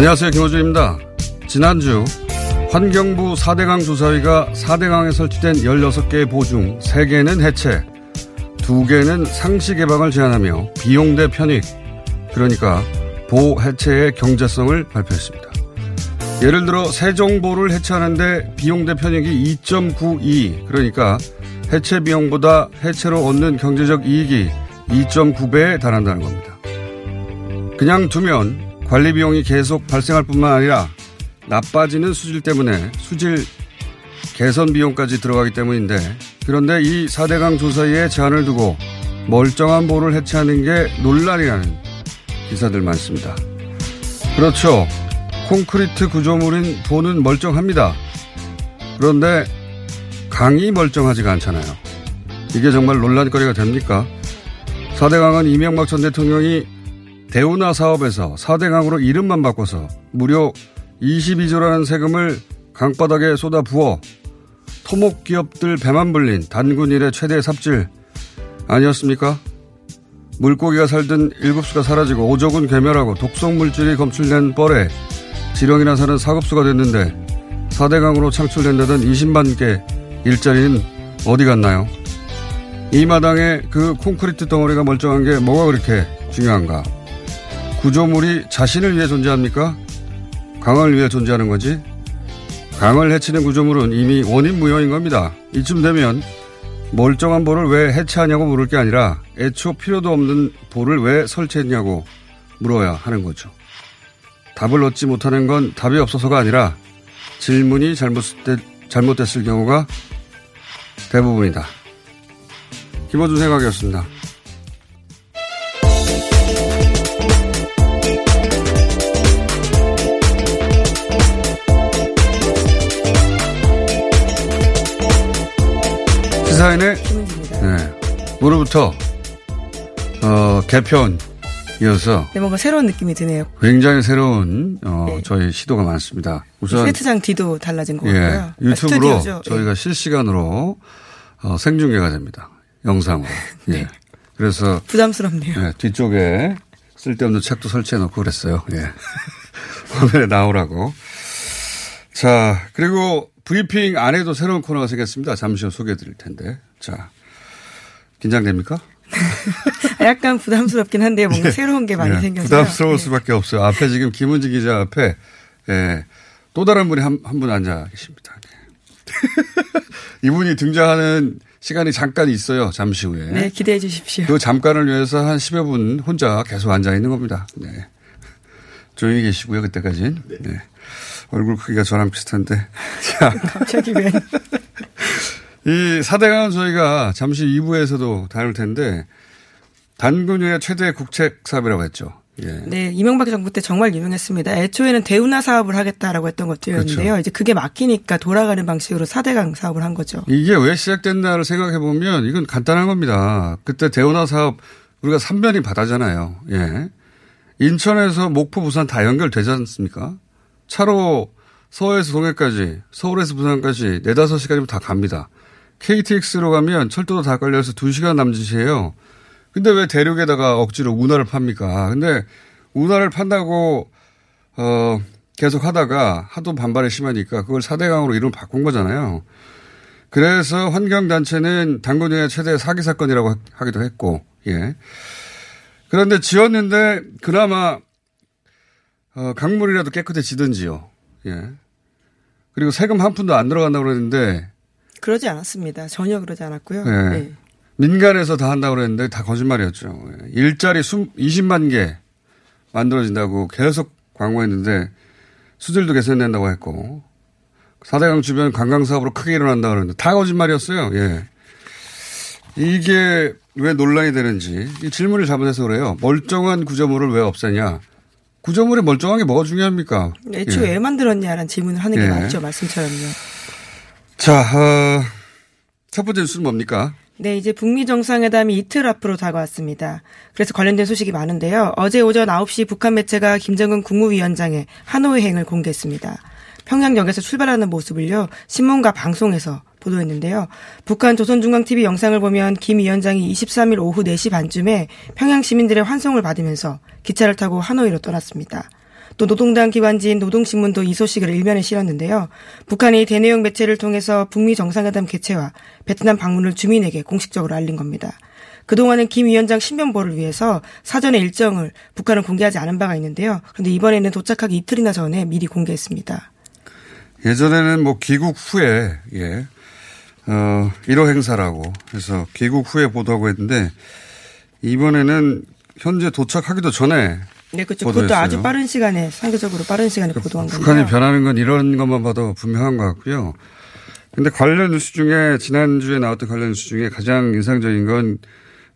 안녕하세요. 김호준입니다. 지난주 환경부 4대강 조사위가 4대강에 설치된 16개의 보중 3개는 해체, 2개는 상시 개방을 제한하며 비용 대 편익, 그러니까 보 해체의 경제성을 발표했습니다. 예를 들어 세종보를 해체하는데 비용 대 편익이 2.92, 그러니까 해체 비용보다 해체로 얻는 경제적 이익이 2.9배에 달한다는 겁니다. 그냥 두면 관리 비용이 계속 발생할 뿐만 아니라 나빠지는 수질 때문에 수질 개선 비용까지 들어가기 때문인데 그런데 이 4대강 조사에 제한을 두고 멀쩡한 보를 해체하는 게 논란이라는 기사들 많습니다. 그렇죠. 콘크리트 구조물인 보는 멀쩡합니다. 그런데 강이 멀쩡하지가 않잖아요. 이게 정말 논란거리가 됩니까? 4대강은 이명박 전 대통령이 대우나 사업에서 4대 강으로 이름만 바꿔서 무려 22조라는 세금을 강바닥에 쏟아 부어 토목 기업들 배만 불린 단군 일의 최대 삽질 아니었습니까? 물고기가 살던 일급수가 사라지고 오족은 괴멸하고 독성 물질이 검출된 뻘에 지렁이나 사는 사급수가 됐는데 4대 강으로 창출된다던 20만 개 일자리는 어디 갔나요? 이 마당에 그 콘크리트 덩어리가 멀쩡한 게 뭐가 그렇게 중요한가? 구조물이 자신을 위해 존재합니까? 강을 위해 존재하는 거지? 강을 해치는 구조물은 이미 원인 무효인 겁니다. 이쯤 되면 멀쩡한 볼을 왜 해체하냐고 물을 게 아니라 애초 필요도 없는 볼을 왜 설치했냐고 물어야 하는 거죠. 답을 얻지 못하는 건 답이 없어서가 아니라 질문이 잘못됐을 경우가 대부분이다. 김호준 생각이었습니다. 시사인의 네. 오늘부터 어, 개편이어서 네, 뭔가 새로운 느낌이 드네요. 굉장히 새로운 어, 네. 저희 시도가 많습니다. 우선 세트장 뒤도 달라진 것 예, 같고요. 유튜브로 아, 저희가 예. 실시간으로 어, 생중계가 됩니다. 영상으로. 예. 네. 그래서 부담스럽네요. 예, 뒤쪽에 쓸데없는 책도 설치해 놓고 그랬어요. 예. 화면에 나오라고. 자, 그리고 브리핑 안에도 새로운 코너가 생겼습니다. 잠시 후 소개해 드릴 텐데. 자, 긴장됩니까? 약간 부담스럽긴 한데 뭔가 네. 새로운 게 많이 네. 생겨서 부담스러울 네. 수밖에 없어요. 앞에 지금 김은지 기자 앞에 예, 또 다른 분이 한 분 앉아 계십니다. 네. 이분이 등장하는 시간이 잠깐 있어요. 잠시 후에. 네, 기대해 주십시오. 그 잠깐을 위해서 한 10여 분 혼자 계속 앉아 있는 겁니다. 네. 조용히 계시고요. 그때까지는. 네. 네. 얼굴 크기가 저랑 비슷한데. 자. 갑자기 왜. 이 사대강은 저희가 잠시 2부에서도 다룰 텐데 단군유의 최대 국책 사업이라고 했죠. 예. 네, 이명박 정부 때 정말 유명했습니다. 애초에는 대운하 사업을 하겠다라고 했던 것들이었는데요. 그렇죠. 이제 그게 막히니까 돌아가는 방식으로 사대강 사업을 한 거죠. 이게 왜 시작됐나를 생각해 보면 이건 간단한 겁니다. 그때 대운하 사업 우리가 3면이 바다잖아요. 예. 인천에서 목포, 부산 다 연결되지 않습니까? 차로 서울에서 동해까지, 서울에서 부산까지 4, 5시간이면 다 갑니다. KTX로 가면 철도도 다 걸려서 2시간 남짓이에요. 근데 왜 대륙에다가 억지로 운하를 팝니까? 근데 운하를 판다고 어, 계속 하다가 하도 반발이 심하니까 그걸 4대강으로 이름을 바꾼 거잖아요. 그래서 환경단체는 당군의 최대 사기 사건이라고 하기도 했고, 예. 그런데 지었는데 그나마 어, 강물이라도 깨끗해지든지요. 예. 그리고 세금 한 푼도 안 들어간다고 그랬는데 그러지 않았습니다. 전혀 그러지 않았고요. 예. 네. 민간에서 다 한다고 그랬는데 다 거짓말이었죠. 예. 일자리 20만 개 만들어진다고 계속 광고했는데 수질도 개선된다고 했고 4대강 주변 관광 사업으로 크게 일어난다고 그랬는데 다 거짓말이었어요. 예. 이게 왜 논란이 되는지 이 질문을 잘못해서 그래요. 멀쩡한 구조물을 왜 없애냐. 구조물이 멀쩡한 게 뭐가 중요합니까? 애초에 예. 왜 만들었냐라는 질문을 하는 게 예. 맞죠. 말씀처럼요. 자, 어, 첫 번째 뉴스는 뭡니까? 네, 이제 북미 정상회담이 이틀 앞으로 다가왔습니다. 그래서 관련된 소식이 많은데요. 어제 오전 9시 북한 매체가 김정은 국무위원장의 하노이 행을 공개했습니다. 평양역에서 출발하는 모습을요, 신문과 방송에서 보도했는데요. 북한 조선중앙TV 영상을 보면 김 위원장이 23일 오후 4시 반쯤에 평양 시민들의 환송을 받으면서 기차를 타고 하노이로 떠났습니다. 또 노동당 기관지인 노동신문도 이 소식을 일면에 실었는데요. 북한이 대내용 매체를 통해서 북미 정상회담 개최와 베트남 방문을 주민에게 공식적으로 알린 겁니다. 그동안은 김 위원장 신변보를 위해서 사전에 일정을 북한은 공개하지 않은 바가 있는데요. 그런데 이번에는 도착하기 이틀이나 전에 미리 공개했습니다. 예전에는 뭐 귀국 후에, 예, 어, 1호 행사라고 해서 귀국 후에 보도하고 했는데 이번에는 현재 도착하기도 전에 네, 그렇죠. 보도했어요. 그것도 아주 빠른 시간에, 상대적으로 빠른 시간에 보도한 건데요. 북한이 변하는 건 이런 것만 봐도 분명한 것 같고요. 근데 관련 뉴스 중에 지난주에 나왔던 관련 뉴스 중에 가장 인상적인 건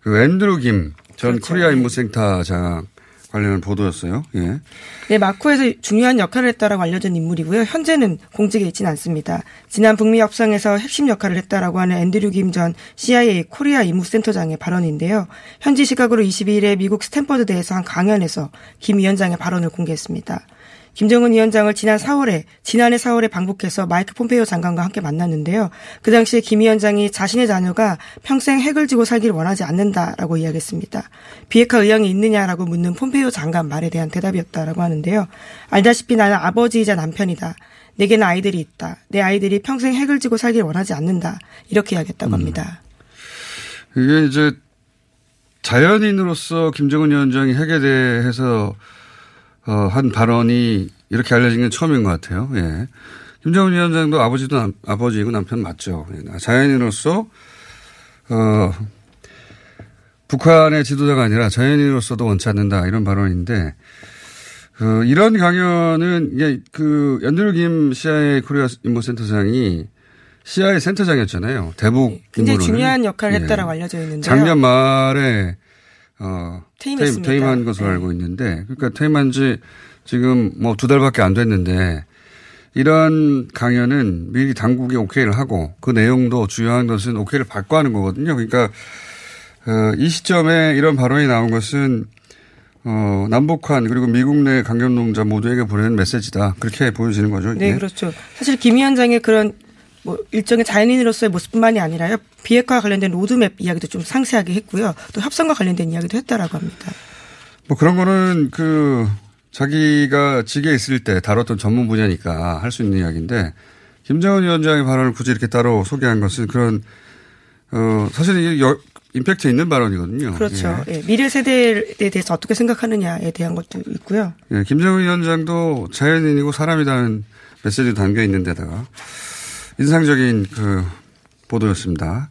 그 앤드루 김전 그렇죠. 코리아 네. 임무센터장 관련 보도였어요. 예. 네, 막후에서 중요한 역할을 했다라고 알려진 인물이고요. 현재는 공직에 있지는 않습니다. 지난 북미 협상에서 핵심 역할을 했다라고 하는 앤드류 김 전 CIA 코리아 임무센터장의 발언인데요. 현지 시각으로 22일에 미국 스탠퍼드 대에서 한 강연에서 김 위원장의 발언을 공개했습니다. 김정은 위원장을 지난 4월에 지난해 4월에 방북해서 마이크 폼페이오 장관과 함께 만났는데요. 그 당시에 김 위원장이 자신의 자녀가 평생 핵을 지고 살기를 원하지 않는다라고 이야기했습니다. 비핵화 의향이 있느냐라고 묻는 폼페이오 장관 말에 대한 대답이었다라고 하는데요. 알다시피 나는 아버지이자 남편이다. 내게는 아이들이 있다. 내 아이들이 평생 핵을 지고 살기를 원하지 않는다. 이렇게 이야기했다고 합니다. 이게 이제 자연인으로서 김정은 위원장이 핵에 대해서 어, 한 발언이 이렇게 알려진 건 처음인 것 같아요. 예. 김정은 위원장도 아버지도 남, 아버지이고 남편 맞죠. 예. 자연인으로서 어, 북한의 지도자가 아니라 자연인으로서도 원치 않는다 이런 발언인데 그 이런 강연은 이게 그 연들 김 CIA 코리아 임무센터장이 CIA 센터장이었잖아요. 대북 굉장히 임무를. 중요한 역할을 예. 했다라고 알려져 있는데요. 작년 말에 어 퇴임했습니다. 퇴임, 한 것으로 네. 알고 있는데 그러니까 퇴임한 지 지금 뭐 두 달밖에 안 됐는데 이런 강연은 미리 당국이 오케이를 하고 그 내용도 중요한 것은 오케이를 받고 하는 거거든요. 그러니까 어, 이 시점에 이런 발언이 나온 것은 어, 남북한 그리고 미국 내 강경농자 모두에게 보내는 메시지다. 그렇게 보여지는 거죠. 네, 이게. 그렇죠. 사실 김 위원장의 그런 뭐 일종의 자연인으로서의 모습뿐만이 아니라요. 비핵화 관련된 로드맵 이야기도 좀 상세하게 했고요. 또 협상과 관련된 이야기도 했다라고 합니다. 뭐 그런 거는 그 자기가 직에 있을 때 다뤘던 전문 분야니까 할 수 있는 이야기인데 김정은 위원장의 발언을 굳이 이렇게 따로 소개한 것은 그런 어 사실 이게 여, 임팩트 있는 발언이거든요. 그렇죠. 예. 예, 미래 세대에 대해서 어떻게 생각하느냐에 대한 것도 있고요. 예, 김정은 위원장도 자연인이고 사람이라는 메시지 담겨 있는 데다가 인상적인 그 보도였습니다.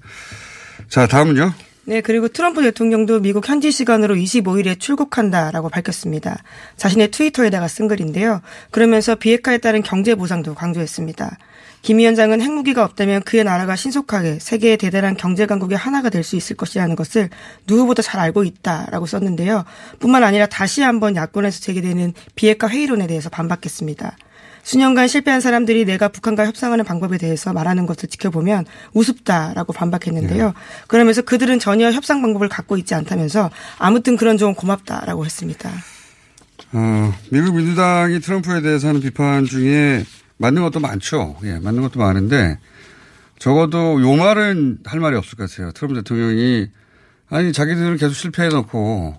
자, 다음은요. 네, 그리고 트럼프 대통령도 미국 현지 시간으로 25일에 출국한다라고 밝혔습니다. 자신의 트위터에다가 쓴 글인데요. 그러면서 비핵화에 따른 경제 보상도 강조했습니다. 김 위원장은 핵무기가 없다면 그의 나라가 신속하게 세계의 대단한 경제 강국의 하나가 될 수 있을 것이라는 것을 누구보다 잘 알고 있다라고 썼는데요. 뿐만 아니라 다시 한번 야권에서 제기되는 비핵화 회의론에 대해서 반박했습니다. 수년간 실패한 사람들이 내가 북한과 협상하는 방법에 대해서 말하는 것을 지켜보면 우습다라고 반박했는데요. 그러면서 그들은 전혀 협상 방법을 갖고 있지 않다면서 아무튼 그런 조언 고맙다라고 했습니다. 어, 미국 민주당이 트럼프에 대해서 하는 비판 중에 맞는 것도 많죠. 예, 맞는 것도 많은데 적어도 요 말은 할 말이 없을 것 같아요. 트럼프 대통령이 아니 자기들은 계속 실패해 놓고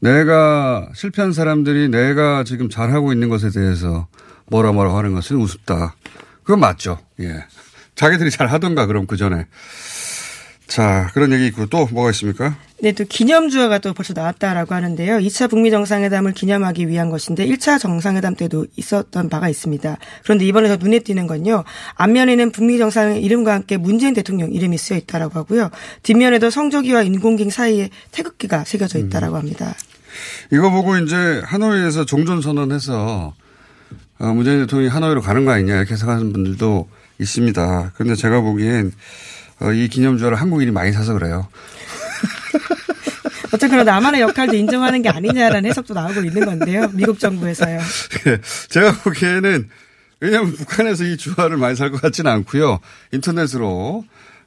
내가 실패한 사람들이 내가 지금 잘하고 있는 것에 대해서 뭐라 뭐라 하는 것은 우습다. 그건 맞죠. 예. 자기들이 잘 하던가 그럼 그 전에. 자, 그런 얘기 있고 또 뭐가 있습니까? 네, 또 기념주화가 또 벌써 나왔다라고 하는데요. 2차 북미 정상회담을 기념하기 위한 것인데 1차 정상회담 때도 있었던 바가 있습니다. 그런데 이번에 더 눈에 띄는 건요. 앞면에는 북미 정상의 이름과 함께 문재인 대통령 이름이 쓰여 있다라고 하고요. 뒷면에도 성조기와 인공ging 사이에 태극기가 새겨져 있다라고 합니다. 이거 보고 이제 하노이에서 종전 선언해서 어, 문재인 대통령이 하노이로 가는 거 아니냐 이렇게 생각하는 분들도 있습니다. 그런데 제가 보기엔 어, 이 기념주화를 한국인이 많이 사서 그래요. 어쨌거나 나만의 역할도 인정하는 게 아니냐라는 해석도 나오고 있는 건데요. 미국 정부에서요. 제가 보기에는 왜냐하면 북한에서 이 주화를 많이 살 것 같지는 않고요. 인터넷으로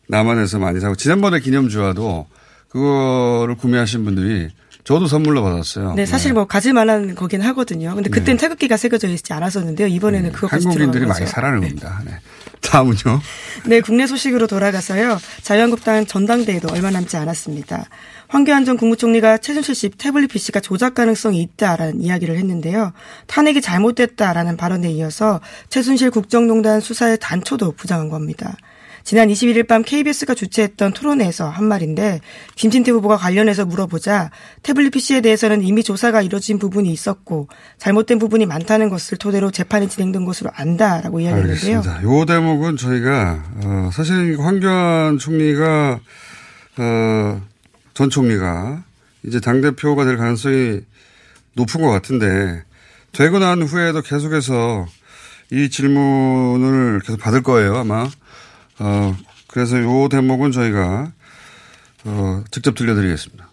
남한에서 많이 사고 지난번에 기념주화도 그거를 구매하신 분들이 저도 선물로 받았어요. 네, 사실 뭐 가질 만한 거긴 하거든요. 근데 그땐 태극기가 새겨져 있지 않았었는데요. 이번에는 그것까지 한국인들이 많이. 사라는 겁니다. 네. 다음은요. 네, 국내 소식으로 돌아가서요. 자유한국당 전당대회도 얼마 남지 않았습니다. 황교안 전 국무총리가 최순실 씨 태블릿 PC가 조작 가능성이 있다라는 이야기를 했는데요. 탄핵이 잘못됐다라는 발언에 이어서 최순실 국정농단 수사의 단초도 부정한 겁니다. 지난 21일 밤 KBS가 주최했던 토론회에서 한 말인데 김진태 후보가 관련해서 물어보자 태블릿 PC에 대해서는 이미 조사가 이뤄진 부분이 있었고 잘못된 부분이 많다는 것을 토대로 재판이 진행된 것으로 안다라고 이야기했는데요. 알겠습니다. 요 대목은 저희가 어, 사실 황교안 총리가 어, 전 총리가 이제 당 대표가 될 가능성이 높은 것 같은데 되고 난 후에도 계속해서 이 질문을 계속 받을 거예요 아마. 어, 그래서 요 대목은 저희가 어, 직접 들려드리겠습니다.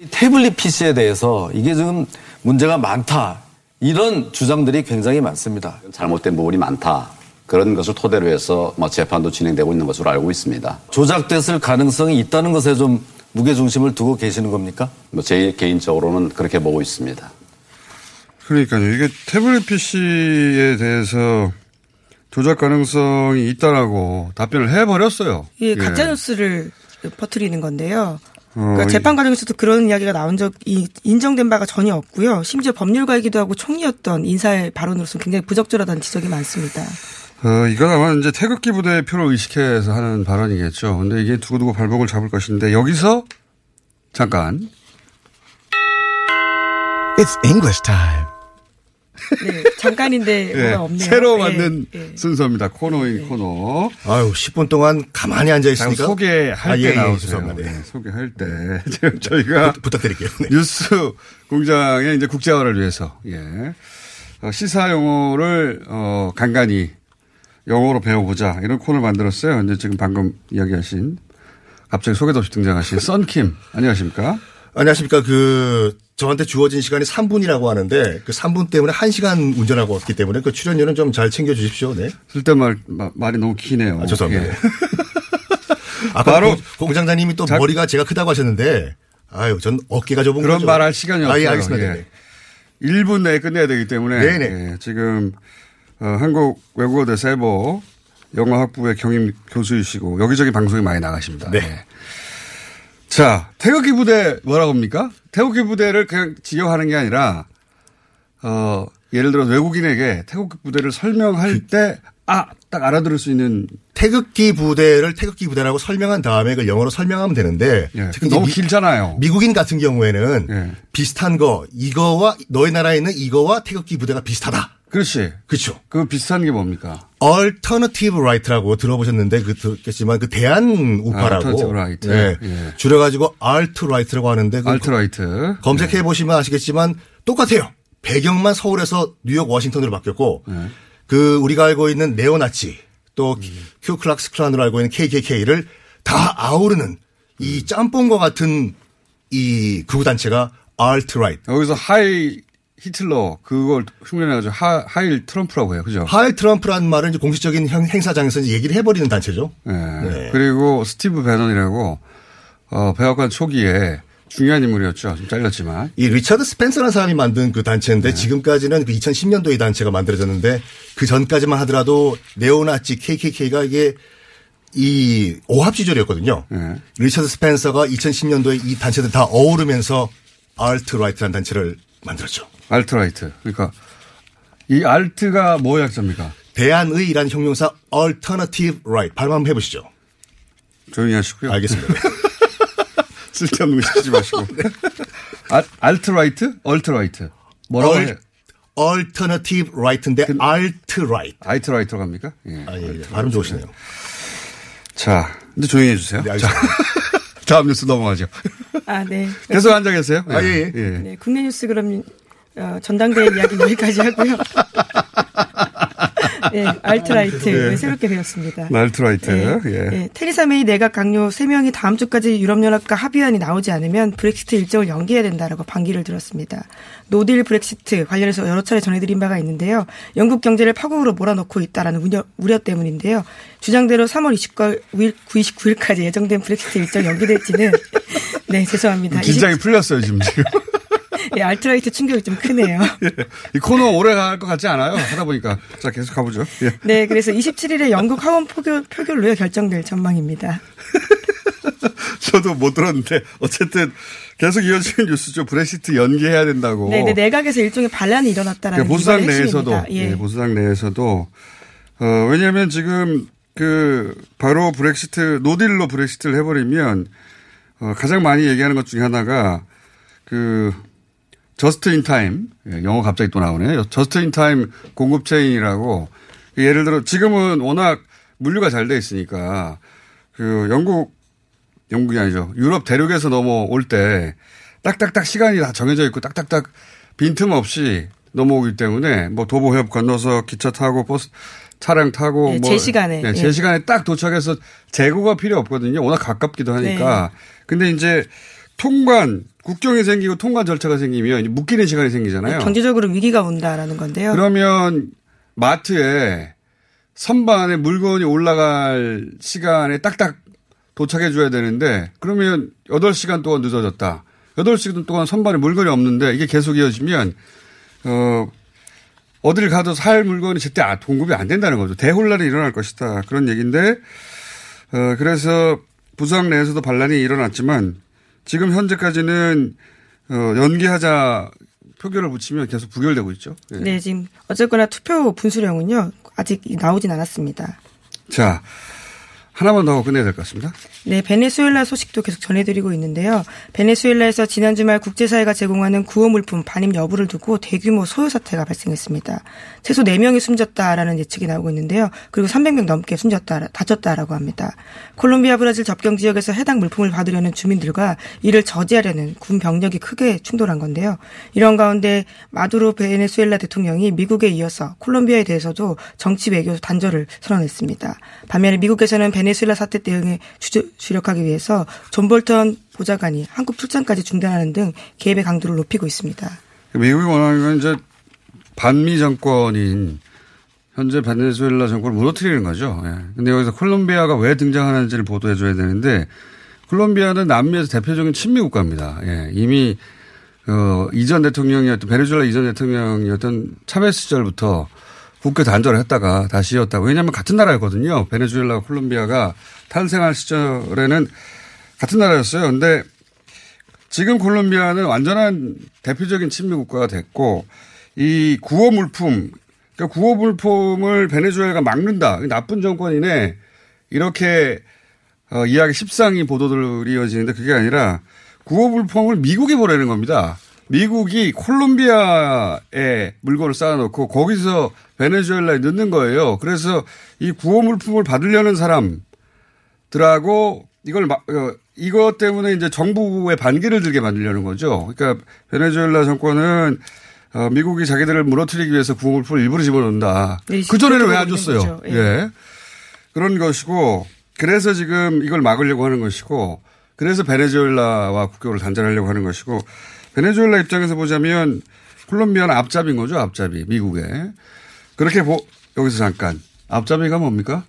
이 태블릿 PC에 대해서 이게 지금 문제가 많다. 이런 주장들이 굉장히 많습니다. 잘못된 부분이 많다. 그런 것을 토대로 해서 뭐 재판도 진행되고 있는 것으로 알고 있습니다. 조작됐을 가능성이 있다는 것에 좀 무게중심을 두고 계시는 겁니까? 뭐 제 개인적으로는 그렇게 보고 있습니다. 그러니까요. 이게 태블릿 PC에 대해서 조작 가능성이 있다라고 답변을 해버렸어요. 예, 가짜 뉴스를 퍼뜨리는 건데요. 어, 그러니까 이- 재판 과정에서도 그런 이야기가 나온 적이 인정된 바가 전혀 없고요. 심지어 법률가이기도 하고 총리였던 인사의 발언으로서 굉장히 부적절하다는 지적이 많습니다. 어, 이건 아마 이제 태극기 부대의 표를 의식해서 하는 발언이겠죠. 근데 이게 두고두고 발목을 잡을 것인데 여기서 잠깐 It's English time. 네, 잠깐인데 예, 뭐가 없네요. 새로 예, 만든 예. 순서입니다. 코너인 코너. 아유, 10분 동안 가만히 앉아 있으니까. 소개할 아, 때 예, 예, 나오세요. 네. 네, 소개할 때 지금 저희가 부- 부탁드릴게요. 네. 뉴스 공장의 이제 국제화를 위해서 예. 어, 시사 용어를 어, 간간히 영어로 배워보자 이런 코너를 만들었어요. 이제 지금 방금 이야기하신 갑자기 소개도 없이 등장하신 썬킴 안녕하십니까? 안녕하십니까. 그, 저한테 주어진 시간이 3분이라고 하는데 그 3분 때문에 1시간 운전하고 왔기 때문에 그 출연료는 좀 잘 챙겨 주십시오. 네. 쓸데말 마- 말이 너무 기네요. 아, 죄송합니다. 예. 아까 바로 공- 공장장님이 또 자- 머리가 제가 크다고 하셨는데 아유, 전 어깨가 좁은 그런 거죠. 말할 시간이 없어요. 아, 예, 알겠습니다. 예. 네. 1분 내에 끝내야 되기 때문에 네네. 예, 지금 어, 한국 외국어대 세보 영어학부의 경임 교수이시고 여기저기 방송에 많이 나가십니다. 네. 예. 자 태극기 부대 뭐라고 합니까? 태극기 부대를 그냥 지역하는 게 아니라 어, 예를 들어 외국인에게 태극기 부대를 설명할 때 아 딱 알아들을 수 있는 태극기 부대를 태극기 부대라고 설명한 다음에 그걸 영어로 설명하면 되는데 예, 너무 미- 길잖아요. 미국인 같은 경우에는 예. 비슷한 거 이거와 너희 나라에 있는 이거와 태극기 부대가 비슷하다. 그렇지. 그렇죠. 그 비슷한 게 뭡니까? Alternative Right라고 들어보셨는데 그 들었겠지만 그 대안 우파라고 Alternative Right. 네. 예. 줄여가지고 Alt Right라고 하는데 그 Alt Right. 검색해 보시면 아시겠지만 똑같아요. 배경만 서울에서 뉴욕 워싱턴으로 바뀌었고 네. 그 우리가 알고 있는 네오나치 또 큐클락스 클란으로 알고 있는 KKK를 다 아우르는 이 짬뽕과 같은 이 극우 단체가 Alt Right. 여기서 하이 히틀러 그걸 흉내내가지고 하, Heil 트럼프라고 해요. 그죠? Heil 트럼프라는 말은 이제 공식적인 행- 행사장에서 이제 얘기를 해버리는 단체죠. 예. 네. 그리고 스티브 배넌이라고 어, 백악관 초기에 중요한 인물이었죠. 좀 잘렸지만. 이 리처드 스펜서라는 사람이 만든 그 네. 단체인데 지금까지는 그 2010년도에 이 단체가 만들어졌는데 그 전까지만 하더라도 네오나치 KKK가 이게 이 오합지졸이었거든요. 네. 리처드 스펜서가 2010년도에 이 단체들 다 어우르면서 Alt Right라는 단체를 만들었죠. Alt Right. 그러니까 이 Alt가 뭐 약자입니까? 대안의라는 형용사 alternative right 발음 한번 해보시죠. 조용히 하시고요. 알겠습니다. 쓸데없는 거 시키지 마시고. 알, Alt Right? Alt Right. 뭐라고 얼- 해? alternative right인데 alt-right. Alt Right로 갑니까? 예. 아, 예, 예. 발음 좋으시네요. 자, 이제 조용히 해주세요. 네, 자. 다음 뉴스 넘어가죠. 아, 네. 계속 앉아 계세요. 아, 예, 예. 네, 국내 뉴스 그럼 어, 전당대회 이야기는 여기까지 하고요. 네, Alt Right 예. 새롭게 배웠습니다. Alt Right. 예. 예. 예, 테리사 메이 내각 강요 3명이 다음 주까지 유럽연합과 합의안이 나오지 않으면 브렉시트 일정을 연기해야 된다라고 반기를 들었습니다. 노딜 브렉시트 관련해서 여러 차례 전해드린 바가 있는데요. 영국 경제를 파국으로 몰아넣고 있다라는 우려, 우려 때문인데요. 주장대로 3월 29일, 29일까지 예정된 브렉시트 일정 연기될지는 네 죄송합니다. 긴장이 풀렸어요, 지금. 지금. 예, 알트라이트 충격이 좀 크네요. 예. 이 코너 오래 갈 것 같지 않아요? 하다 보니까. 자, 계속 가보죠. 예. 네, 그래서 27일에 영국 하원 표결, 표결로 결정될 전망입니다. 저도 못 들었는데, 어쨌든 계속 이어지는 뉴스죠. 브렉시트 연기해야 된다고. 네, 네, 내각에서 일종의 반란이 일어났다라는 그러니까 보수당 내에서도. 예. 예, 보수당 내에서도 어, 왜냐하면 지금 그 바로 브렉시트 노딜로 브렉시트를 해버리면 어, 가장 많이 얘기하는 것 중에 하나가 그 just in time 예, 영어 갑자기 또 나오네 just in time 공급 체인이라고 예를 들어 지금은 워낙 물류가 잘 돼 있으니까 그 영국 영국이 아니죠. 유럽 대륙에서 넘어올 때 딱딱딱 시간이 다 정해져 있고 딱딱딱 빈틈 없이 넘어오기 때문에 뭐 도보협 건너서 기차 타고 버스 차량 타고 예, 뭐제 시간에, 예, 예. 제 시간에 딱 도착해서 재고가 필요 없거든요. 워낙 가깝기도 하니까. 네. 근데 이제 통관 국경이 생기고 통관 절차가 생기면 묶이는 시간이 생기잖아요. 경제적으로 위기가 온다라는 건데요. 그러면 마트에 선반에 물건이 올라갈 시간에 딱딱 도착해 줘야 되는데 그러면 8시간 동안 늦어졌다. 8시간 동안 선반에 물건이 없는데 이게 계속 이어지면 어 어딜 가도 살 물건이 제때 아, 공급이 안 된다는 거죠. 대혼란이 일어날 것이다. 그런 얘기인데 어 그래서 부상 내에서도 반란이 일어났지만 지금 현재까지는 어 연기하자 표결을 붙이면 계속 부결되고 있죠. 예. 네, 지금 어쨌거나 투표 분수령은요 아직 나오진 않았습니다. 자, 하나만 더 끝내야 될 것 같습니다. 네, 베네수엘라 소식도 계속 전해드리고 있는데요. 베네수엘라에서 지난 주말 국제사회가 제공하는 구호 물품 반입 여부를 두고 대규모 소요 사태가 발생했습니다. 최소 4명이 숨졌다라는 예측이 나오고 있는데요. 그리고 300명 넘게 숨졌다, 다쳤다라고 합니다. 콜롬비아 브라질 접경 지역에서 해당 물품을 받으려는 주민들과 이를 저지하려는 군 병력이 크게 충돌한 건데요. 이런 가운데 마두로 베네수엘라 대통령이 미국에 이어서 콜롬비아에 대해서도 정치 외교 단절을 선언했습니다. 반면에 미국에서는 베네수엘라 사태 대응에 주, 주력하기 위해서 존 볼턴 보좌관이 한국 출장까지 중단하는 등 개입의 강도를 높이고 있습니다. 미국이 원하는 건 이제 반미 정권인 현재 베네수엘라 정권을 무너뜨리는 거죠. 예. 근데 여기서 콜롬비아가 왜 등장하는지를 보도해 줘야 되는데 콜롬비아는 남미에서 대표적인 친미 국가입니다. 예. 이미 어, 이전 대통령이었던 베네수엘라 이전 대통령이었던 차베스 시절부터 국교 단절을 했다가 다시 이었다고. 왜냐하면 같은 나라였거든요. 베네수엘라와 콜롬비아가 탄생할 시절에는 같은 나라였어요. 근데 지금 콜롬비아는 완전한 대표적인 친미 국가가 됐고 이 구호 물품, 그러니까 구호 물품을 베네수엘가 막는다. 나쁜 정권이네. 이렇게 어, 이야기 십상이 보도들이 이어지는데 그게 아니라 구호 물품을 미국에 보내는 겁니다. 미국이 콜롬비아에 물건을 쌓아놓고 거기서 베네수엘라에 넣는 거예요. 그래서 이 구호 물품을 받으려는 사람들하고 이걸 막, 어, 이것 때문에 이제 정부의 반기를 들게 만들려는 거죠. 그러니까 베네수엘라 정권은 어, 미국이 자기들을 무너뜨리기 위해서 구호 물품을 일부러 집어넣는다. 네, 그 전에는 왜 안 줬어요? 예. 예. 그런 것이고 그래서 지금 이걸 막으려고 하는 것이고 그래서 베네수엘라와 국교를 단절하려고 하는 것이고 베네수엘라 입장에서 보자면 콜롬비아는 앞잡이인 거죠. 앞잡이 미국에 그렇게 보, 여기서 잠깐 앞잡이가 뭡니까?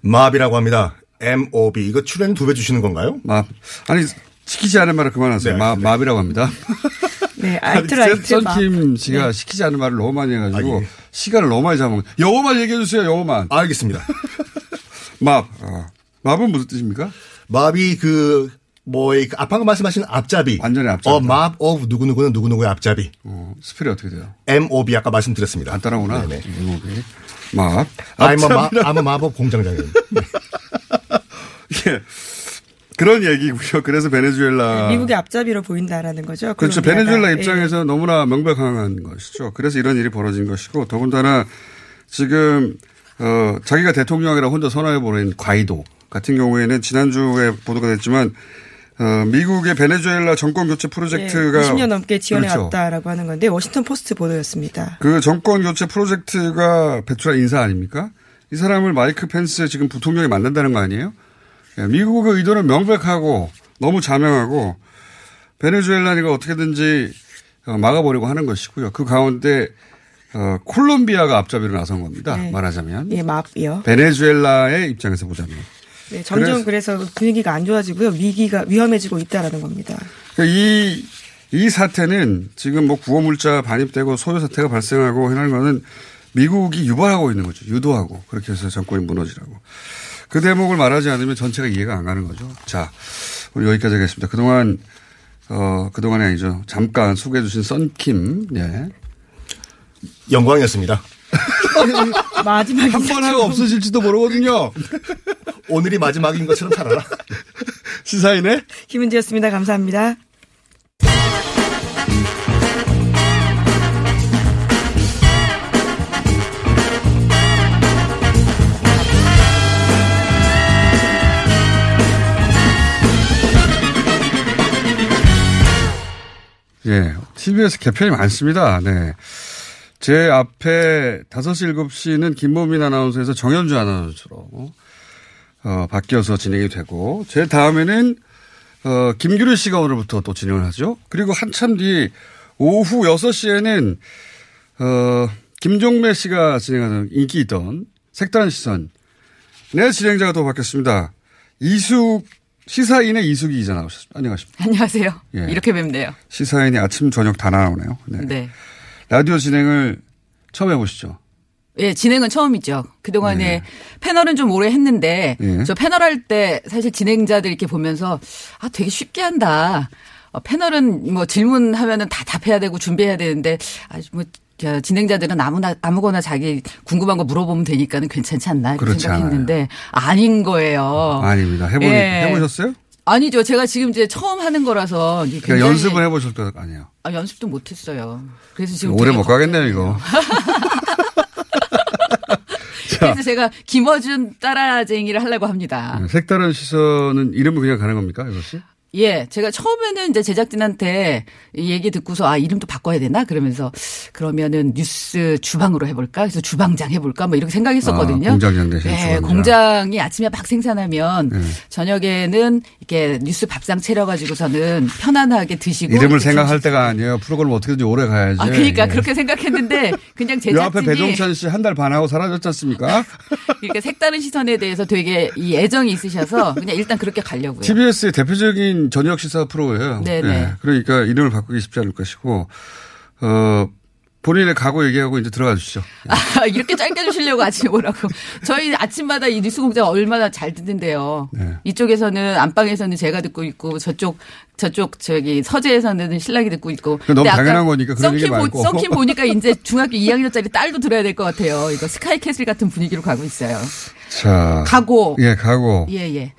맙이라고 합니다. MOB. 이거 출연료 두배 주시는 건가요? 맙 아니 시키지 않은 말을 그만하세요. 네, 맙, 알겠습니다. 맙이라고 합니다. 네, 알트라이트 막. 썬킴 씨가 시키지 않은 말을 너무 많이 해가지고 아, 예. 시간을 너무 많이 잡아먹 영어만 얘기해 주세요. 영어만. 알겠습니다. 맙. 어. 맙은 무슨 뜻입니까? 맙이 그 뭐이 그 아까 말씀하신 앞잡이. 완전히 앞잡이. 어, map of 누구누구는 누구누구의 앞잡이. 어, 스펠이 어떻게 돼요? MOB 아까 말씀드렸습니다. 간단하구나. 네네. 이목이. 막. I'm a, I'm a 마법 공장장님. 예. 그런 얘기고요. 그래서 베네수엘라. 미국의 앞잡이로 보인다라는 거죠. 아. 그렇죠. 콜롬비아가. 베네수엘라 예. 입장에서 너무나 명백한 것이죠. 그래서 이런 일이 벌어진 것이고 더군다나 지금 어 자기가 대통령이라 혼자 선언해 버린 과이도 같은 경우에는 지난주에 보도가 됐지만 어 미국의 베네수엘라 정권 교체 예, 프로젝트가 20년 넘게 지원해 그렇죠. 왔다라고 하는 건데 워싱턴 포스트 보도였습니다. 그 정권 교체 프로젝트가 배출한 인사 아닙니까? 이 사람을 마이크 펜스 지금 부통령이 만난다는 거 아니에요? 예, 미국의 의도는 명백하고 너무 자명하고 베네수엘라니가 어떻게든지 어, 막아보려고 하는 것이고요. 그 가운데 어, 콜롬비아가 앞잡이로 나선 겁니다. 네. 말하자면 예, 맙이요. 베네수엘라의 입장에서 보자면 네, 점점 그래서, 분위기가 안 좋아지고요. 위기가 위험해지고 있다라는 겁니다. 그러니까 이, 이 사태는 지금 뭐 구호물자 반입되고 소요 사태가 발생하고 하는 거는 미국이 유발하고 있는 거죠. 유도하고. 그렇게 해서 정권이 무너지라고. 그 대목을 말하지 않으면 전체가 이해가 안 가는 거죠. 자, 우리 여기까지 하겠습니다. 그동안, 어, 그동안이 아니죠. 잠깐 소개해 주신 썬킴, 예. 영광이었습니다. 마지막 한 번 하고 없어질지도 모르거든요. 오늘이 마지막인 것처럼 살아라. 시사인의 김은지였습니다. 감사합니다. 예, TBS 개편이 많습니다. 네. 제 앞에 5시, 7시는 김보민 아나운서에서 정현주 아나운서로, 어, 바뀌어서 진행이 되고, 제 다음에는, 어, 김규리 씨가 오늘부터 또 진행을 하죠. 그리고 한참 뒤, 오후 6시에는, 어, 김종매 씨가 진행하는 인기 있던 색다른 시선. 네, 진행자가 또 바뀌었습니다. 이숙, 시사인의 이숙이 기자 나오셨습니다. 안녕하십니까. 안녕하세요. 예. 이렇게 뵙네요. 시사인이 아침, 저녁 다 나오네요. 네. 네. 라디오 진행을 처음 해보시죠. 예, 진행은 처음이죠. 그동안에 네. 패널은 좀 오래 했는데, 예. 저 패널 할 때 사실 진행자들 이렇게 보면서, 아, 되게 쉽게 한다. 어, 패널은 뭐 질문하면은 다 답해야 되고 준비해야 되는데, 아, 뭐, 저 진행자들은 아무나, 아무거나 자기 궁금한 거 물어보면 되니까는 괜찮지 않나. 그렇지 생각했는데, 아닌 거예요. 아닙니다. 해보니, 예. 해보셨어요? 아니죠. 제가 지금 이제 처음 하는 거라서. 그러니까 연습을 해보실 거 아니에요. 아, 연습도 못 했어요. 그래서 지금 오래 못 가겠네요, 이거. 그래서 제가 김어준 따라쟁이를 하려고 합니다. 네, 색다른 시선은 이름을 그냥 가는 겁니까, 이것이? 예, 제가 처음에는 이제 제작진한테 이 얘기 듣고서 아 이름도 바꿔야 되나 그러면서 그러면은 뉴스 주방으로 해볼까 그래서 주방장 해볼까 뭐 이렇게 생각했었거든요. 아, 공장장 대신 네, 주방장. 공장이 아침에 막 생산하면 네. 저녁에는 이렇게 뉴스 밥상 차려가지고서는 편안하게 드시고 이름을 생각할 좀- 때가 아니에요. 프로그램 어떻게든지 오래 가야지. 아 그러니까 예. 그렇게 생각했는데 그냥 요 앞에 제작진이 배종찬 씨 한 달 반 하고 사라졌지 않습니까? 이렇게 색다른 시선에 대해서 되게 이 애정이 있으셔서 그냥 일단 그렇게 가려고요. TBS의 대표적인 저녁 시사 프로예요. 네네. 예, 그러니까 이름을 바꾸기 쉽지 않을 것이고, 어, 본인의 각오 얘기하고 이제 들어가 주시죠. 아, 이렇게 짧게 주시려고 아침에 오라고. 저희 아침마다 이 뉴스 공장 얼마나 잘 듣는데요. 네. 이쪽에서는 안방에서는 제가 듣고 있고 저쪽 저쪽 저기 서재에서는 신랑이 듣고 있고. 그건 너무 당연한 거니까 그런 얘기 말고. 썬킴 보니까 이제 중학교 2학년짜리 딸도 들어야 될 것 같아요. 이거 스카이캐슬 같은 분위기로 가고 있어요. 자. 각오. 예, 각오. 예, 예.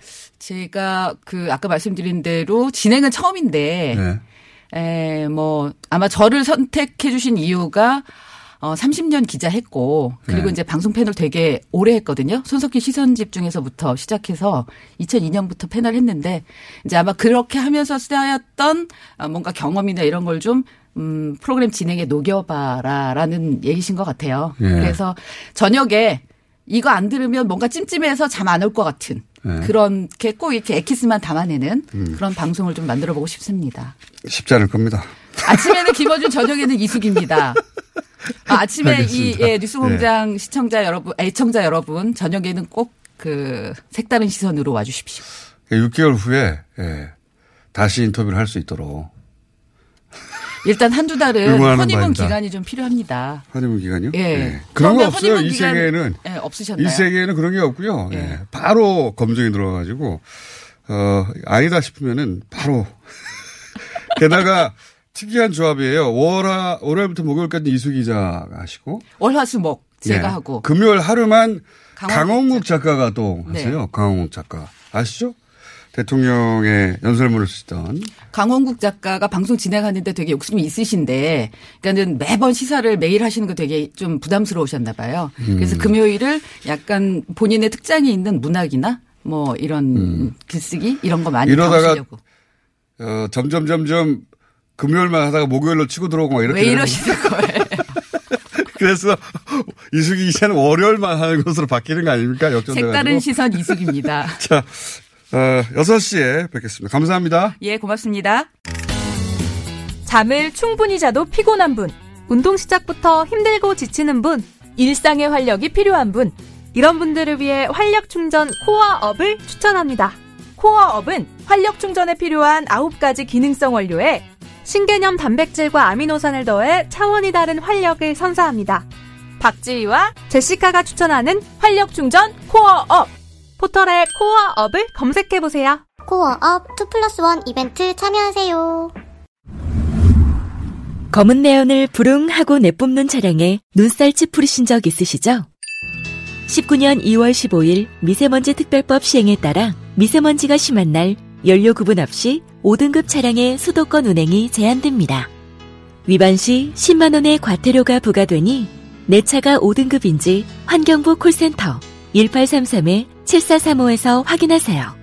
제가 그 아까 말씀드린 대로 진행은 처음인데 네. 에, 뭐, 아마 저를 선택해 주신 이유가 어, 30년 기자 했고, 그리고 네. 이제 방송 패널 되게 오래 했거든요. 손석희 시선 집중에서부터 시작해서 2002년부터 패널 했는데, 이제 아마 그렇게 하면서 쌓였던 아, 뭔가 경험이나 이런 걸 좀, 음, 프로그램 진행에 녹여봐라라는 얘기신 것 같아요. 예. 그래서 저녁에 이거 안 들으면 뭔가 찜찜해서 잠 안 올 것 같은 예. 그렇게 꼭 이렇게 에키스만 담아내는 음. 그런 방송을 좀 만들어 보고 싶습니다. 쉽지 않을 겁니다. 아침에는 김어준, 저녁에는 이숙입니다. 아, 아침에 이 알겠습니다. 예, 뉴스공장 시청자 여러분, 애청자 여러분, 저녁에는 꼭 그 색다른 시선으로 와주십시오. 6개월 후에, 예, 다시 인터뷰를 할 수 있도록. 일단 한두 달은 허니문. 기간이 좀 필요합니다. 허니문 기간이요? 예. 예. 그런 거 없어요. 이 세계에는. 예, 없으셨나요? 이 세계에는 그런 게 없고요. 예. 예. 바로 검증이 들어가가지고 어, 아니다 싶으면은 바로. 게다가 특이한 조합이에요. 월화, 월요일부터 목요일까지 이수 기자가 하시고. 월화수목 제가 예. 하고 금요일 하루만 강원국 강원국 작가가 또 네. 하세요. 강원국 작가. 아시죠? 대통령의 연설문을 쓰던. 강원국 작가가 방송 진행하는데 되게 욕심이 있으신데, 그러니까는 매번 시사를 매일 하시는 거 되게 좀 부담스러우셨나 봐요. 음. 그래서 금요일을 약간 본인의 특장이 있는 문학이나 뭐 이런 글쓰기 이런 거 많이 음. 이러다가 하시려고. 어, 점점, 점점 금요일만 하다가 목요일로 치고 들어오고 막 이렇게. 왜 이러시는 거예요? 그래서 이수기 기자는 월요일만 하는 것으로 바뀌는 거 아닙니까? 역전돼가지고. 색다른 시선 이숙입니다. 자, 어, 6시에 뵙겠습니다. 감사합니다. 예, 고맙습니다. 잠을 충분히 자도 피곤한 분, 운동 시작부터 힘들고 지치는 분, 일상의 활력이 필요한 분, 이런 분들을 위해 활력 충전 코어업을 추천합니다. 코어업은 활력 충전에 필요한 9가지 기능성 원료에 신개념 단백질과 아미노산을 더해 차원이 다른 활력을 선사합니다. 박지희와 제시카가 추천하는 활력 충전 코어업. 포털에 코어업을 검색해보세요. 코어업 2 플러스 1 이벤트 참여하세요. 검은 내연을 부릉하고 내뿜는 차량에 눈살집 부리신 적 있으시죠? 19년 2월 15일 미세먼지 특별법 시행에 따라 미세먼지가 심한 날 연료 구분 없이 5등급 차량의 수도권 운행이 제한됩니다. 위반 시 10만원의 과태료가 부과되니 내 차가 5등급인지 환경부 콜센터 1833-7435에 서 확인하세요.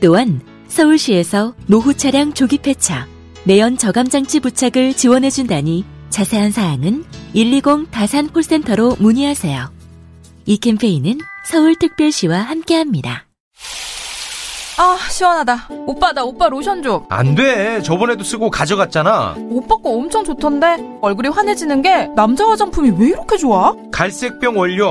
또한 서울시에서 노후 차량 조기 폐차, 내연 저감 장치 부착을 지원해 준다니 자세한 사항은 120 다산 콜센터로 문의하세요. 이 캠페인은 서울특별시와 함께합니다. 아, 시원하다. 오빠, 나 오빠 로션 좀. 안 돼. 저번에도 쓰고 가져갔잖아. 오빠 거 엄청 좋던데? 얼굴이 환해지는 게 남자 화장품이 왜 이렇게 좋아? 갈색병 원료,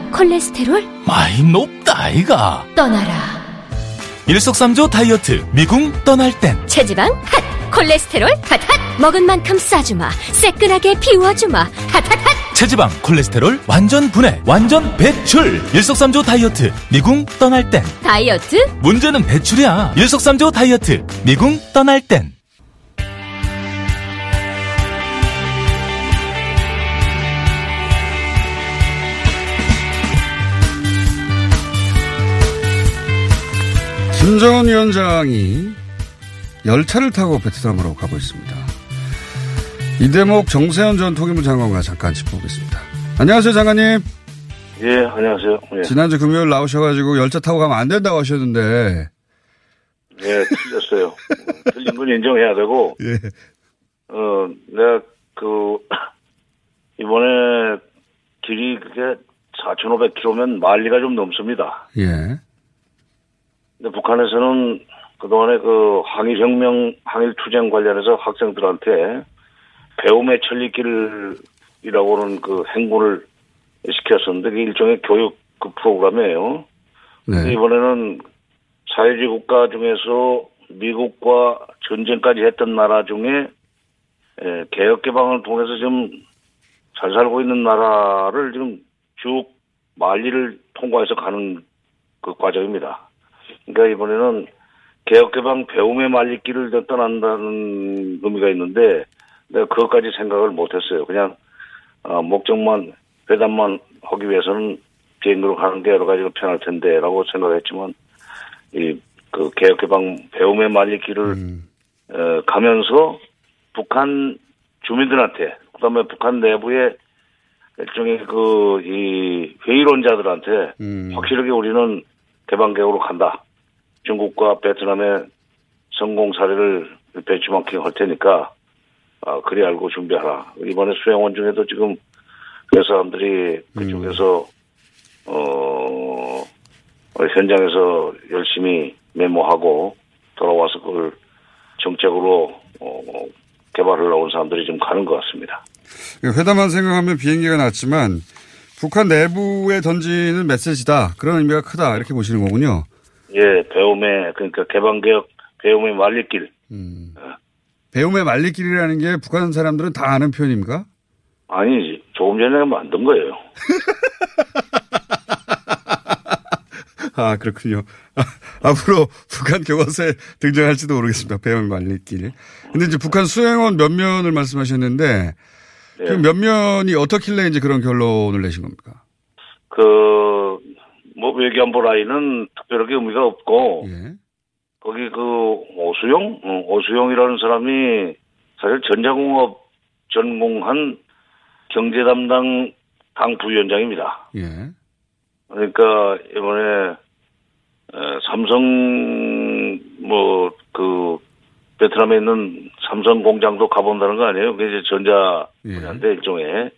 콜레스테롤? 마이 높다이가 떠나라. 일석삼조 다이어트 미궁 떠날 땐 체지방? 핫! 콜레스테롤? 핫핫! 먹은 만큼 싸주마. 새끈하게 비워주마. 핫핫핫! 체지방 콜레스테롤 완전 분해 완전 배출 일석삼조 다이어트 미궁 떠날 땐 다이어트? 문제는 배출이야 일석삼조 다이어트 미궁 떠날 땐 김정은 위원장이 열차를 타고 베트남으로 가고 있습니다. 이 대목 정세현 전 통일부 장관과 잠깐 짚어보겠습니다. 안녕하세요, 장관님. 예, 안녕하세요. 예, 지난주 금요일 나오셔가지고 열차 타고 가면 안 된다고 하셨는데, 예 틀렸어요. 음, 틀린 건 인정해야 되고, 예. 어, 내가 그, 이번에 길이 그게 4,500km면 만리가 좀 넘습니다. 예. 근데 북한에서는 그동안에 그 항일혁명, 항일투쟁 관련해서 학생들한테 배움의 천리길이라고는 그 행군을 시켰었는데 그게 일종의 교육 그 프로그램이에요. 네. 이번에는 사회주의 국가 중에서 미국과 전쟁까지 했던 나라 중에 에, 개혁 개방을 통해서 좀잘 살고 있는 나라를 지금 쭉 만리를 통과해서 가는 그 과정입니다. 그러니까 이번에는 개혁 개방 배움의 만리길을 떠난다는 의미가 있는데 내가 그것까지 생각을 못했어요. 그냥 어, 목적만 회담만 하기 위해서는 비행기로 가는 게 여러 가지로 편할 텐데라고 생각했지만 이 그 개혁 개방 배움의 만리길을 어, 가면서 북한 주민들한테 그다음에 북한 내부의 일종의 그 이 회의론자들한테 확실하게 우리는 개방 개혁으로 간다. 중국과 베트남의 성공 사례를 배치마킹 할 테니까 아, 그리 알고 준비하라. 이번에 수행원 중에도 지금 그 사람들이 그쪽에서 어 현장에서 열심히 메모하고 돌아와서 그걸 정책으로 어, 개발을 나온 사람들이 좀 가는 것 같습니다. 회담만 생각하면 비행기가 났지만 북한 내부에 던지는 메시지다. 그런 의미가 크다. 이렇게 보시는 거군요. 예, 배움의 그러니까 개방개혁 배움의 말리길. 배움의 말리길이라는 게 북한 사람들은 다 아는 표현입니까? 아니지. 조금 전에 만든 거예요. 아, 그렇군요. 아, 앞으로 북한 교과서에 등장할지도 모르겠습니다. 배움의 말리길. 근데 이제 북한 수행원 몇 면을 말씀하셨는데 네. 그몇 면이 어떻길래 이제 그런 결론을 내신 겁니까? 그, 뭐, 외교안보 라인은 특별하게 의미가 없고, 예. 거기 그, 오수용? 어, 오수용이라는 사람이 사실 전자공업 전공한 경제 담당 당 부위원장입니다. 예. 그러니까, 이번에, 에, 삼성, 뭐, 그, 베트남에 있는 삼성 공장도 가본다는 거 아니에요? 그게 이제 전자 분야인데, 일종의.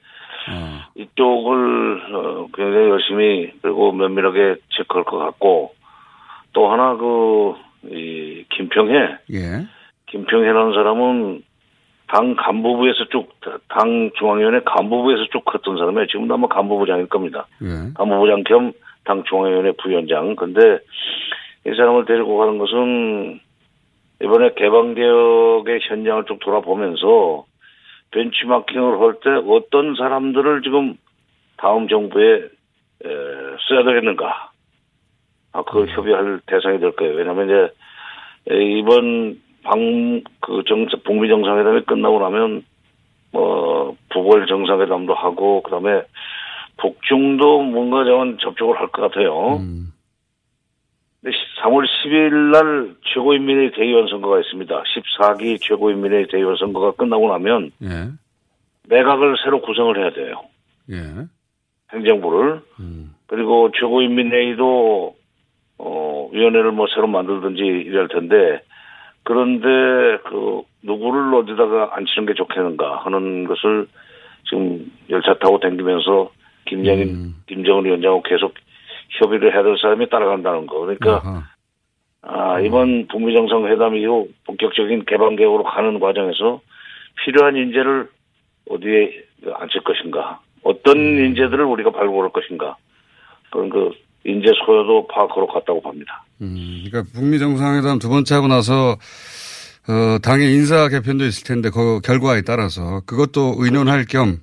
이쪽을 어, 굉장히 열심히 그리고 면밀하게 체크할 것 같고 또 하나 그 이 김평해 예. 김평해라는 사람은 당 간부부에서 쭉 당 중앙위원회 간부부에서 쭉 했던 사람이에요. 지금도 아마 간부부장일 겁니다. 예. 간부부장 겸 당 중앙위원회 부위원장. 근데 이 사람을 데리고 가는 것은 이번에 개방개혁의 현장을 쭉 돌아보면서 벤치마킹을 할 때 어떤 사람들을 지금 다음 정부에 에, 써야 되겠는가. 아, 그 협의할 대상이 될 거예요. 왜냐하면 이제 에, 이번 방, 그 정, 북미 정상회담이 끝나고 나면 뭐 북월 정상회담도 하고 그다음에 북중도 뭔가 좀 접촉을 할 것 같아요. 근 데 3월 10일 날 최고인민회의 대의원 선거가 있습니다. 14기 최고인민회의 대의원 선거가 끝나고 나면 예. 내각을 새로 구성을 해야 돼요. 예. 행정부를. 그리고 최고인민회의도 어 위원회를 뭐 새로 만들든지 이럴 텐데 그런데 그 누구를 어디다가 앉히는 게 좋겠는가 하는 것을 지금 열차 타고 다니면서 김정인 김정은 위원장하고 계속 협의를 해야 될 사람이 따라간다는 거. 그러니까 아, 이번 북미 정상회담 이후 본격적인 개방 개혁으로 가는 과정에서 필요한 인재를 어디에 앉힐 것인가, 어떤 인재들을 우리가 발굴할 것인가, 그런 그 인재 소요도 파악하러 갔다고 봅니다. 음, 그러니까 북미 정상회담 두 번째 하고 나서 어, 당의 인사 개편도 있을 텐데 그 결과에 따라서 그것도 의논할 겸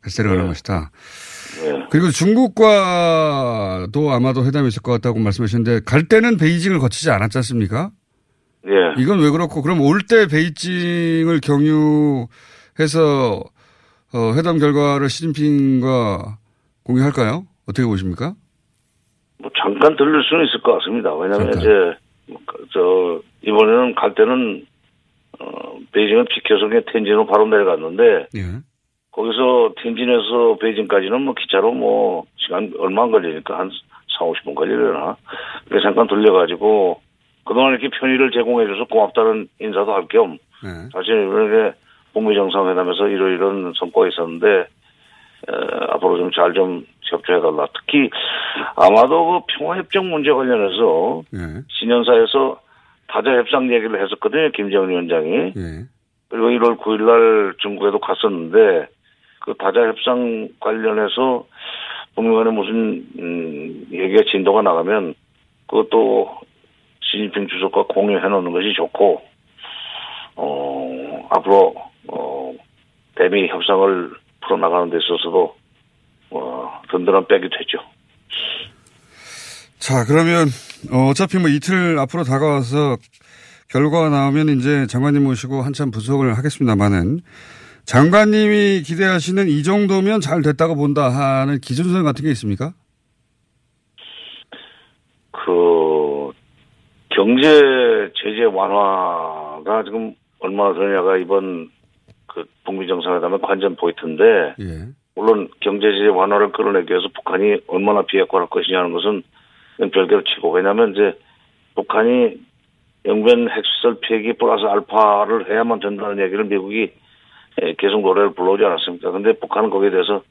같이 데려가는 것이다. 그리고 중국과도 아마도 회담이 있을 것 같다고 말씀하셨는데 갈 때는 베이징을 거치지 않았지 않습니까? 예. 이건 왜 그렇고 그럼 올 때 베이징을 경유해서 어, 회담 결과를 시진핑과 공유할까요? 어떻게 보십니까? 뭐 잠깐 들릴 수는 있을 것 같습니다. 왜냐하면 잠깐. 이제 그, 저 이번에는 갈 때는 어, 베이징은 비켜서 그냥 텐진으로 바로 내려갔는데 예. 거기서 텐진에서 베이징까지는 뭐 기차로 뭐 시간 얼마 안 걸리니까 한 4, 50분 걸리려나. 그래서 잠깐 들려가지고 그동안 이렇게 편의를 제공해줘서 고맙다는 인사도 할겸 네. 사실 이번에 북미 정상회담에서 이러이런 성과가 있었는데 에, 앞으로 좀잘좀 협조해달라. 특히 아마도 그 평화협정 문제 관련해서 예. 신년사에서 타자 협상 얘기를 했었거든요. 김정은 위원장이. 예. 그리고 1월 9일 날 중국에도 갔었는데 그 타자 협상 관련해서 북미 간에 무슨 음, 얘기가 진도가 나가면 그것도 시진핑 주석과 공유해 놓는 것이 좋고 어 앞으로 어 대미 협상을 풀어 나가는 데 있어서도 어 든든한 백이 되죠. 자, 그러면 어, 어차피 뭐 이틀 앞으로 다가와서 결과가 나오면 이제 장관님 모시고 한참 분석을 하겠습니다만은 장관님이 기대하시는 이 정도면 잘 됐다고 본다 하는 기준선 같은 게 있습니까? 그 경제 제재 완화가 지금 얼마나 되냐가 이번 그 북미 정상회담의 관전 포인트인데 예. 물론 경제 제재 완화를 끌어내기 위해서 북한이 얼마나 비핵화할 것이냐는 것은 별개로 치고 왜냐하면 이제 북한이 영변 핵시설 폐기 플러스 알파를 해야만 된다는 얘기를 미국이 예, 계속 노래를 불러오지 않았습니까? 근데 북한은 거기에 대해서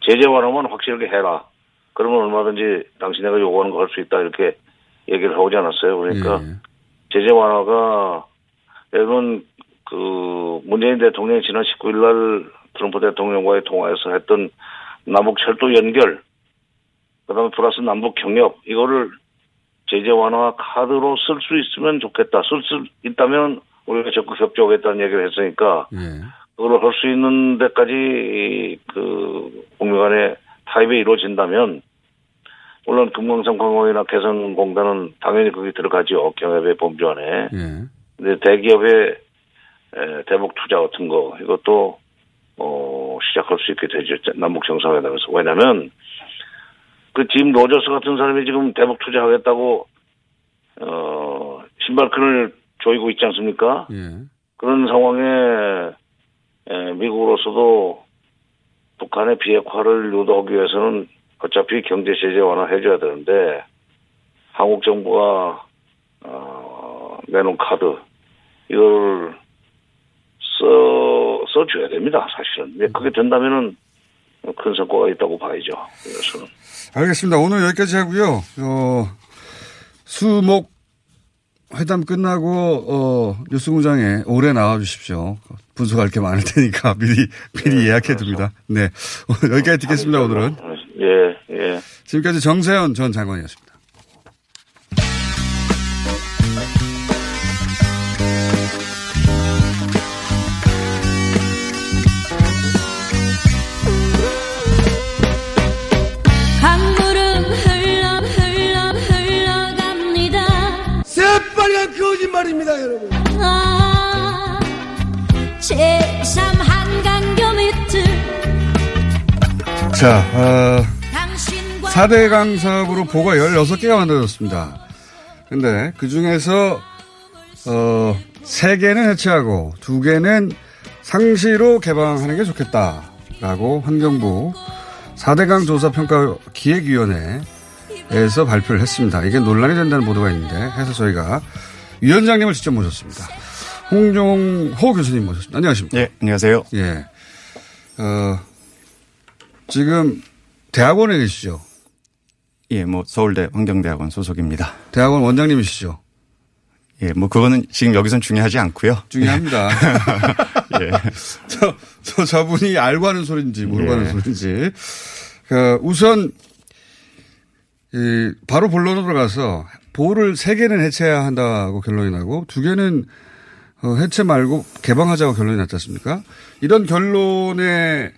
제재 완화만 확실하게 해라. 그러면 얼마든지 당신네가 요구하는 거 할 수 있다 이렇게 얘기를 하오지 않았어요. 그러니까 제재 완화가 여러분 그 문재인 대통령이 지난 19일 날 트럼프 대통령과의 통화에서 했던 남북 철도 연결, 그다음에 플러스 남북 경협 이거를 제재 완화 카드로 쓸 수 있으면 좋겠다. 쓸 수 있다면 우리가 적극 협조하겠다는 얘기를 했으니까 예. 그걸 할 수 있는 데까지 이그 북미 간의 타협이 이루어진다면 물론 금강산 관광이나 개성공단은 당연히 거기 들어가죠 경협의 범주 안에. 예. 근데 대기업의 에, 대북 투자 같은 거 이것도 어 시작할 수 있게 되죠 남북 정상회담에서 왜냐하면 그 짐 로저스 같은 사람이 지금 대북 투자하겠다고 어 신발끈을 조이고 있지 않습니까? 예. 그런 상황에 에, 미국으로서도 북한의 비핵화를 유도하기 위해서는 어차피 경제 제재 완화해 줘야 되는데 한국 정부가 어, 내놓은 카드 이걸 써 써줘야 됩니다. 사실은 그게 된다면은 큰 성과가 있다고 봐야죠. 그래서는 알겠습니다. 오늘 여기까지 하고요. 어, 수목 회담 끝나고 어, 뉴스공장에 오래 나와 주십시오. 분석할 게 많을 테니까 미리 미리 예약해 둡니다. 네. 오늘 여기까지 듣겠습니다. 오늘은. 예, 예. 지금까지 정세현 전 장관이었습니다. 말입니다, 여러분. 아, 제3 한강교 밑을 자, 어, 4대 강 사업으로 보가 16개가 만들어졌습니다. 근데 그 중에서, 어, 3개는 해체하고 2개는 상시로 개방하는 게 좋겠다라고 환경부 4대강 조사평가 기획위원회에서 발표를 했습니다. 이게 논란이 된다는 보도가 있는데 해서 저희가 위원장님을 직접 모셨습니다. 홍종호 교수님 모셨습니다. 안녕하십니까? 예, 안녕하세요. 예. 어, 지금 대학원에 계시죠? 예, 뭐 서울대 환경대학원 소속입니다. 대학원 원장님이시죠? 예, 뭐 그거는 지금 여기선 중요하지 않고요. 중요합니다. 예. 저, 저, 저분이 알고 하는 소리인지 모르고 예. 하는 소리인지. 그, 우선, 이, 바로 본론으로 들어가서 보호를 세 개는 해체해야 한다고 결론이 나고 두 개는 어, 해체 말고 개방하자고 결론이 났지 않습니까? 이런 결론에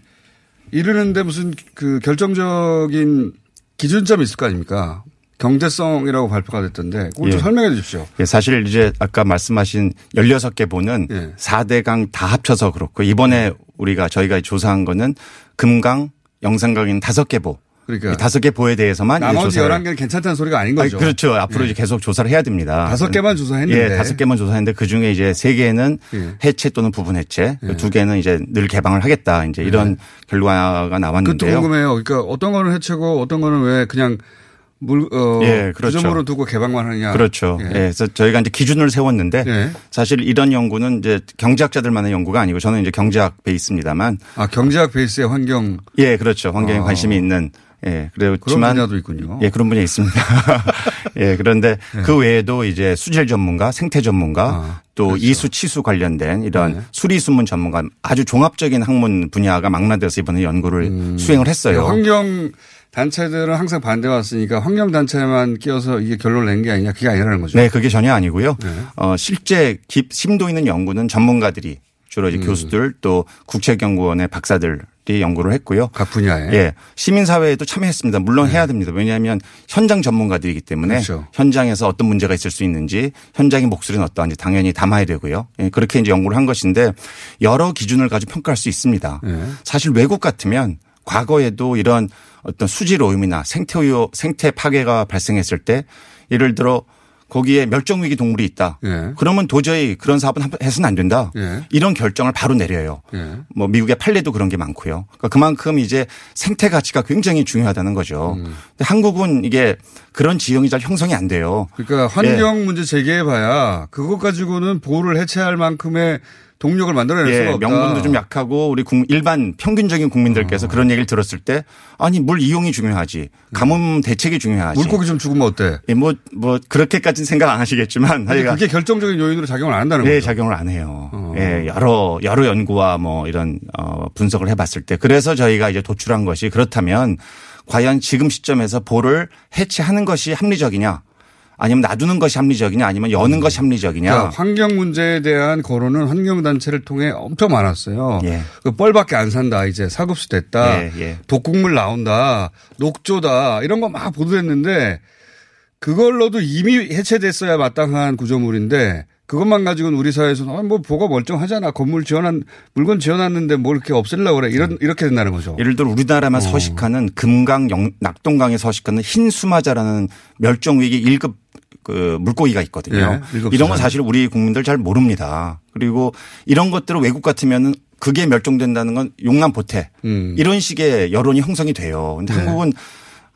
이르는데 무슨 그 결정적인 기준점이 있을 거 아닙니까? 경제성이라고 발표가 됐던데 그걸 좀 예. 설명해 주십시오. 예, 사실 이제 아까 말씀하신 16개 보는 예. 4대강 다 합쳐서 그렇고 이번에 우리가 저희가 조사한 거는 금강, 영산강인 5개 보. 그러니까 이 다섯 개 보에 대해서만 나머지 조사를 11개는 괜찮다는 소리가 아닌 거죠. 아니, 그렇죠. 앞으로 예. 이제 계속 조사를 해야 됩니다. 다섯 개만 조사했는데. 예, 다섯 개만 조사했는데 그 중에 이제 세 개는 예. 해체 또는 부분 해체, 예. 두 개는 이제 늘 개방을 하겠다. 이제 이런 결과가 그것도 나왔는데요. 궁금해요. 그러니까 어떤 거는 해체고 어떤 거는 왜 그냥 물, 어, 예, 그렇죠. 구조물로 두고 개방만 하느냐. 그렇죠. 예. 예. 그래서 저희가 이제 기준을 세웠는데 예. 사실 이런 연구는 이제 경제학자들만의 연구가 아니고 저는 이제 경제학 베이스입니다만 아, 경제학 베이스의 환경. 예, 그렇죠. 환경에 아. 관심이 있는 예, 그런 그렇지만 분야도 있군요. 예, 그런 분야 있습니다. 예, 그런데 그 외에도 이제 수질 전문가, 생태 전문가, 아, 또 그렇죠. 이수 치수 관련된 이런 네. 수리 수문 전문가 아주 종합적인 학문 분야가 망라돼서 이번에 연구를 수행을 했어요. 음. 환경 단체들은 항상 반대 왔으니까 환경 단체만 끼어서 이게 결론을 낸 게 아니냐. 그게 아니라는 거죠. 네, 그게 전혀 아니고요. 네. 어, 실제 깊 심도 있는 연구는 전문가들이 주로 음. 이제 교수들 또 국책연구원의 박사들 이 연구를 했고요. 각 분야에. 예. 시민사회에도 참여했습니다. 물론 해야 됩니다. 왜냐하면 현장 전문가들이기 때문에 네. 그렇죠. 현장에서 어떤 문제가 있을 수 있는지 현장의 목소리는 어떠한지 당연히 담아야 되고요. 예, 그렇게 이제 연구를 한 것인데 여러 기준을 가지고 평가할 수 있습니다. 네. 사실 외국 같으면 과거에도 이런 어떤 수질 오염이나 생태 오염, 생태 파괴가 발생했을 때 예를 들어 거기에 멸종위기 동물이 있다. 예. 그러면 도저히 그런 사업은 한- 해서는 안 된다. 예. 이런 결정을 바로 내려요. 예. 뭐 미국의 판례도 그런 게 많고요. 그러니까 그만큼 이제 생태 가치가 굉장히 중요하다는 거죠. 음. 근데 한국은 이게 그런 지형이 잘 형성이 안 돼요. 그러니까 예. 환경 문제 제기해 봐야 그것 가지고는 보호를 해체할 만큼의 동력을 만들어낼 예, 수가 없다. 명분도 좀 약하고 우리 국- 일반 평균적인 어. 국민들께서 그런 얘기를 들었을 때 아니 물 이용이 중요하지 가뭄 대책이 중요하지 물고기 좀 죽으면 어때? 예, 뭐, 뭐, 그렇게까지는 생각 안 하시겠지만. 그게 결정적인 요인으로 작용을 안 한다는 네, 거죠. 작용을 안 해요. 예, 여러, 여러 연구와 뭐 이런, 어, 분석을 해봤을 때. 그래서 저희가 이제 도출한 것이 그렇다면 과연 지금 시점에서 볼을 해체하는 것이 합리적이냐 아니면 놔두는 것이 합리적이냐 아니면 여는 것이 합리적이냐. 그러니까 환경 문제에 대한 거론은 환경단체를 통해 엄청 많았어요. 그 뻘밖에 안 산다. 이제 사급수 됐다. 예, 예. 독국물 나온다. 녹조다. 이런 거 막 보도됐는데 그걸로도 이미 해체됐어야 마땅한 구조물인데 그것만 가지고는 우리 사회에서는 아, 뭐 보가 멀쩡하잖아. 건물 지어놨 물건 지어놨는데 뭘 이렇게 없애려고 그래. 이런 이렇게 된다는 거죠. 예를 들어 우리나라만 서식하는 금강, 영- 낙동강에 서식하는 흰 수마자라는 멸종 위기 1급 그 물고기가 있거든요. 예, 이런 건. 사실 우리 국민들 잘 모릅니다. 그리고 이런 것들을 외국 같으면은 그게 멸종된다는 건 용남 보태 이런 식의 여론이 형성이 돼요. 근데 네. 한국은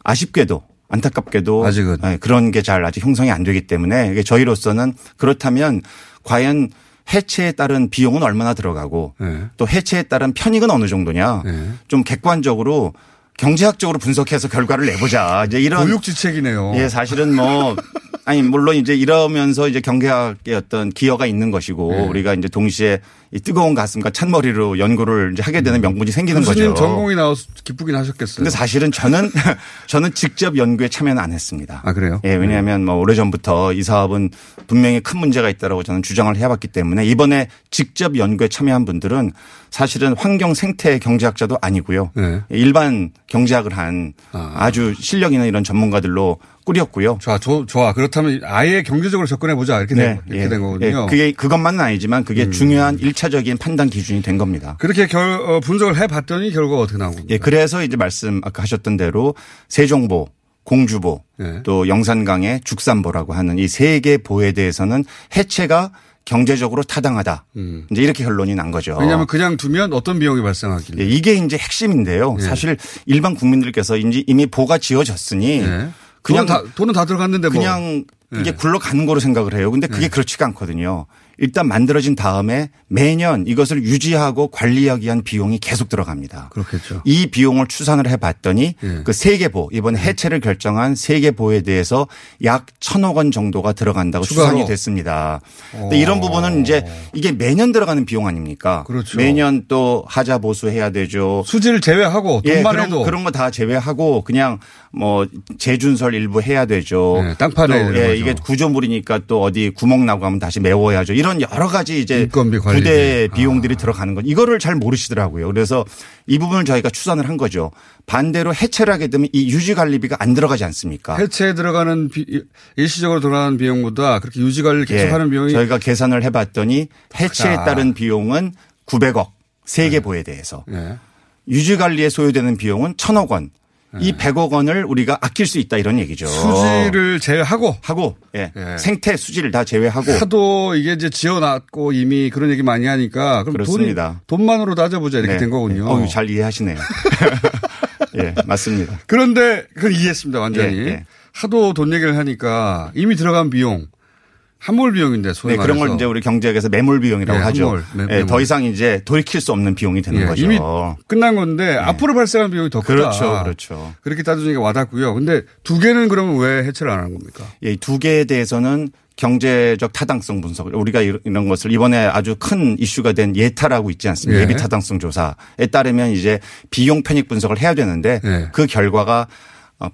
아쉽게도 안타깝게도 아직은. 네, 그런 게 잘 아직 형성이 안 되기 때문에 저희로서는 그렇다면 과연 해체에 따른 비용은 얼마나 들어가고 네. 또 해체에 따른 편익은 어느 정도냐 좀 객관적으로 경제학적으로 분석해서 결과를 내보자. 이제 이런 교육지책이네요. 예, 사실은 뭐 아니 물론 이제 이러면서 이제 경제학의 어떤 기여가 있는 것이고 네. 우리가 이제 동시에 이 뜨거운 가슴과 찬머리로 연구를 이제 하게 되는 명분이 생기는 교수님 거죠. 전공이 나와서 기쁘긴 하셨겠어요. 근데 사실은 저는 저는 직접 연구에 참여는 안 했습니다. 아 그래요? 예, 왜냐하면 뭐 오래전부터 이 사업은 분명히 큰 문제가 있다라고 저는 주장을 해왔기 때문에 이번에 직접 연구에 참여한 분들은 사실은 환경 생태 경제학자도 아니고요. 네. 일반 경제학을 한 아 주 실력 있는 이런 전문가들로 꾸렸고요. 좋아, 좋- 좋아. 그렇다면 아예 경제적으로 접근해 보자 이렇게 된, 이렇게 예. 된 거거든요. 예, 그게 그것만은 아니지만 그게 음. 중요한 일차적인 판단 기준이 된 겁니다. 그렇게 결, 어, 분석을 해봤더니 결과가 어떻게 나온 겁니까? 예, 그래서 이제 말씀 아까 하셨던 대로 세종보, 공주보, 예. 또 영산강의 죽산보라고 하는 이 세 개 보에 대해서는 해체가 경제적으로 타당하다. 이제 이렇게 결론이 난 거죠. 음. 왜냐하면 그냥 두면 어떤 비용이 발생하길래. 예, 이게 이제 핵심인데요. 예. 사실 일반 국민들께서 이제 이미 보가 지어졌으니 예. 그냥 돈은 다, 돈은 다 들어갔는데 뭐. 그냥 이게 예. 굴러가는 거로 생각을 해요. 근데 그게 그렇지가 않거든요. 일단 만들어진 다음에 매년 이것을 유지하고 관리하기 위한 비용이 계속 들어갑니다. 그렇겠죠. 이 비용을 추산을 해 봤더니 예. 그세개 보, 이번에 해체를 결정한 세개 보에 대해서 약 천억 원 정도가 들어간다고 추가로? 추산이 됐습니다. 이런 부분은 이제 이게 매년 들어가는 비용 아닙니까? 그렇죠. 매년 또 하자 보수해야 되죠. 수지를 제외하고 예, 돈만 그런, 해도 그런 거 다 제외하고 그냥 뭐 재준설 일부 해야 되죠. 네, 땅 되는 예. 이게 구조물이니까 또 어디 구멍 나고 하면 다시 메워야죠. 이런 여러 가지 이제. 부대 비용들이 들어가는 건 이거를 잘 모르시더라고요. 그래서 이 부분을 저희가 추산을 한 거죠. 반대로 해체를 하게 되면 이 유지 관리비가 안 들어가지 않습니까? 해체에 들어가는 비- 일시적으로 들어가는 비용보다 그렇게 유지 관리를 계속하는 예, 비용이 저희가 계산을 해봤더니 해체에 크다. 따른 비용은 900억 세개 보에 대해서 예. 유지 관리에 소요되는 비용은 1000억 원. 이 100억 원을 우리가 아낄 수 있다 이런 얘기죠. 수지를 제외하고 하고 예. 예. 생태 수지를 다 제외하고 하도 이게 이제 지어놨고 이미 그런 얘기 많이 하니까 그럼 그렇습니다. 돈이 돈만으로 따져보자 이렇게 네. 된 거군요. 네. 어우, 잘 이해하시네요. 예, 맞습니다. 그런데 그건 이해했습니다 완전히. 예, 예. 하도 돈 얘기를 하니까 이미 들어간 비용 한몰 비용인데 소위 네, 그런 걸. 이제 우리 경제학에서 매몰 비용이라고 예, 하죠. 한몰, 매- 예, 더. 이상 이제 돌이킬 수 없는 비용이 되는 예, 거죠. 이미 끝난 건데 앞으로 발생한 비용이 더 크다. 그렇죠, 그렇죠. 그렇게 따져주니까 와닿고요. 근데 두 개는 그러면 왜 해체를 안 한 겁니까? 예, 두 개에 대해서는 경제적 타당성 분석 우리가 이런- 것을 이번에 아주 큰 이슈가 된 예타라고 있지 않습니까? 예. 예비 타당성 조사에 따르면 이제 비용 편익 분석을 해야 되는데 예. 그 결과가 어,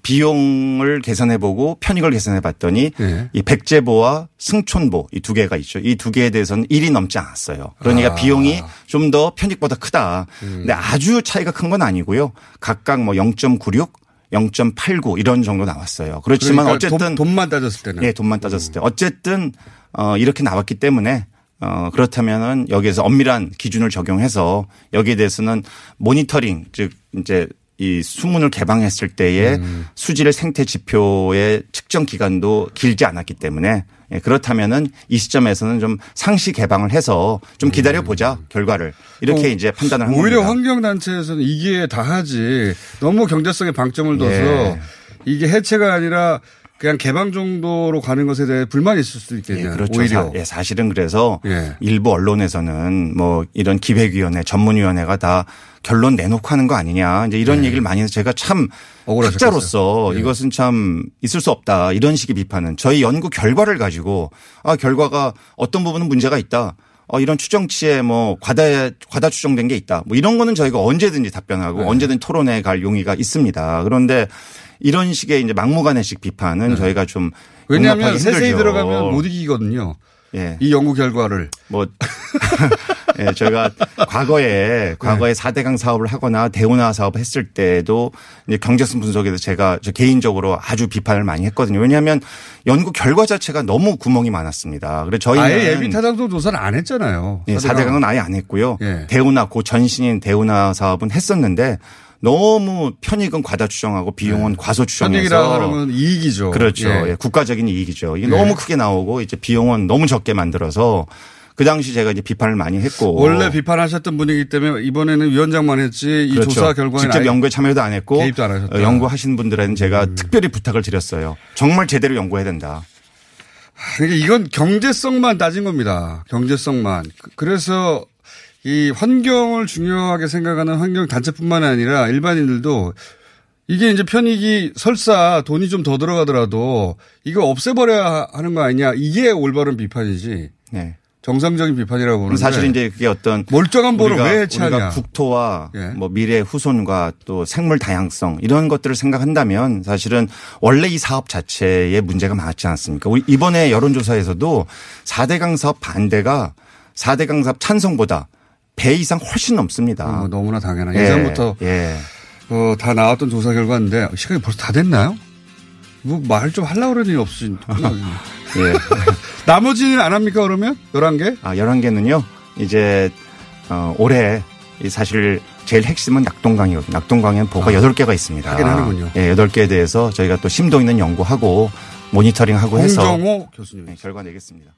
비용을 계산해 보고 편익을 계산해 봤더니 예. 이 백제보와 승촌보 이 두 개가 있죠. 이 두 개에 대해서는 1이 넘지 않았어요. 그러니까 아. 비용이 좀 더 편익보다 크다. 근데 아주 차이가 큰 건 아니고요. 각각 뭐 0.96, 0.89 이런 정도 나왔어요. 그렇지만 그러니까 어쨌든 돈, 만 따졌을 때는 예, 돈만 따졌을 때 어쨌든 어 이렇게 나왔기 때문에 어 그렇다면은 여기에서 엄밀한 기준을 적용해서 여기에 대해서는 모니터링 즉 이제 이 수문을 개방했을 때의 음. 수질 생태 지표의 측정 기간도 길지 않았기 때문에 예, 그렇다면은 이 시점에서는 좀 상시 개방을 해서 좀 기다려 보자 결과를 이렇게 어, 이제 판단을 한 오히려 겁니다. 환경 단체에서는 이게 다 하지 너무 경제성에 방점을 둬서 예. 이게 해체가 아니라 그냥 개방 정도로 가는 것에 대해 불만이 있을 수도 예, 있겠네요. 그렇죠. 오히려. 사, 예, 사실은 그래서 예. 일부 언론에서는 뭐 이런 기획위원회, 전문위원회가 다 결론 내놓고 하는 거 아니냐. 이제 이런 얘기를 많이 해서 제가 참 예. 학자로서 예. 이것은 참 있을 수 없다. 이런 식의 비판은 저희 연구 결과를 가지고 아, 결과가 어떤 부분은 문제가 있다. 어, 이런 추정치에 뭐 과다, 과다 추정된 게 있다. 뭐 이런 거는 저희가 언제든지 답변하고 네. 언제든 토론에 갈 용의가 있습니다. 그런데 이런 식의 이제 막무가내식 비판은 저희가 좀 네. 왜냐하면 세세히 힘들죠. 들어가면 못 이기거든요. 예. 이 연구 결과를. 뭐, 예, 저희가 과거에, 과거에 4대강 사업을 하거나 대운하 사업을 했을 때도 이제 경제성 분석에서 제가 저 개인적으로 아주 비판을 많이 했거든요. 왜냐하면 연구 결과 자체가 너무 구멍이 많았습니다. 그래서 저희는. 아예 예비 타당성 조사를 안 했잖아요. 예, 4대강은 아예 안 했고요. 예. 대운하, 고 전신인 대운하 사업은 했었는데 너무 편익은 과다 추정하고 비용은 과소 추정해서 네. 편익이라 건 이익이죠. 그렇죠. 예. 예, 국가적인 이익이죠. 이게 예. 너무 크게 나오고 이제 비용은 너무 적게 만들어서 그 당시 제가 이제 비판을 많이 했고 원래 비판하셨던 분이기 때문에 이번에는 위원장만 했지 이 그렇죠. 조사 결과는 직접 연구에 참여도 안 했고 개입도 안 하셨다. 음. 어, 연구하신 분들에는 제가 특별히 부탁을 드렸어요. 정말 제대로 연구해야 된다. 그러니까 이건 경제성만 따진 겁니다. 경제성만. 그- 그래서 이 환경을 중요하게 생각하는 환경 단체뿐만 아니라 일반인들도 이게 이제 편익이 설사 돈이 좀 더 들어가더라도 이거 없애버려야 하는 거 아니냐. 이게 올바른 비판이지. 네. 정상적인 비판이라고 보는 사실 이제 그게 어떤 멀쩡한 보를 왜 해체하냐. 우리가 국토와 예. 뭐 미래 후손과 또 생물 다양성 이런 것들을 생각한다면 사실은 원래 이 사업 자체에 문제가 많았지 않습니까? 이번에 여론조사에서도 4대강 사업 반대가 4대강 사업 찬성보다 배 이상 훨씬 넘습니다. 뭐 너무나 당연한 예, 예전부터 예. 어, 다 나왔던 조사 결과인데 시간이 벌써 다 됐나요? 뭐 말 좀 하려고 그러는 일 없으신. 예. 나머지는 안 합니까 그러면? 11개? 아, 11개는요. 이제 어, 올해 이 사실 제일 핵심은 낙동강이거든요. 낙동강에는 보가 아, 8개가 있습니다. 하긴 하는군요. 예, 8개에 대해서 저희가 또 심도 있는 연구하고 모니터링하고 해서 홍정호 교수님. 네, 결과 내겠습니다.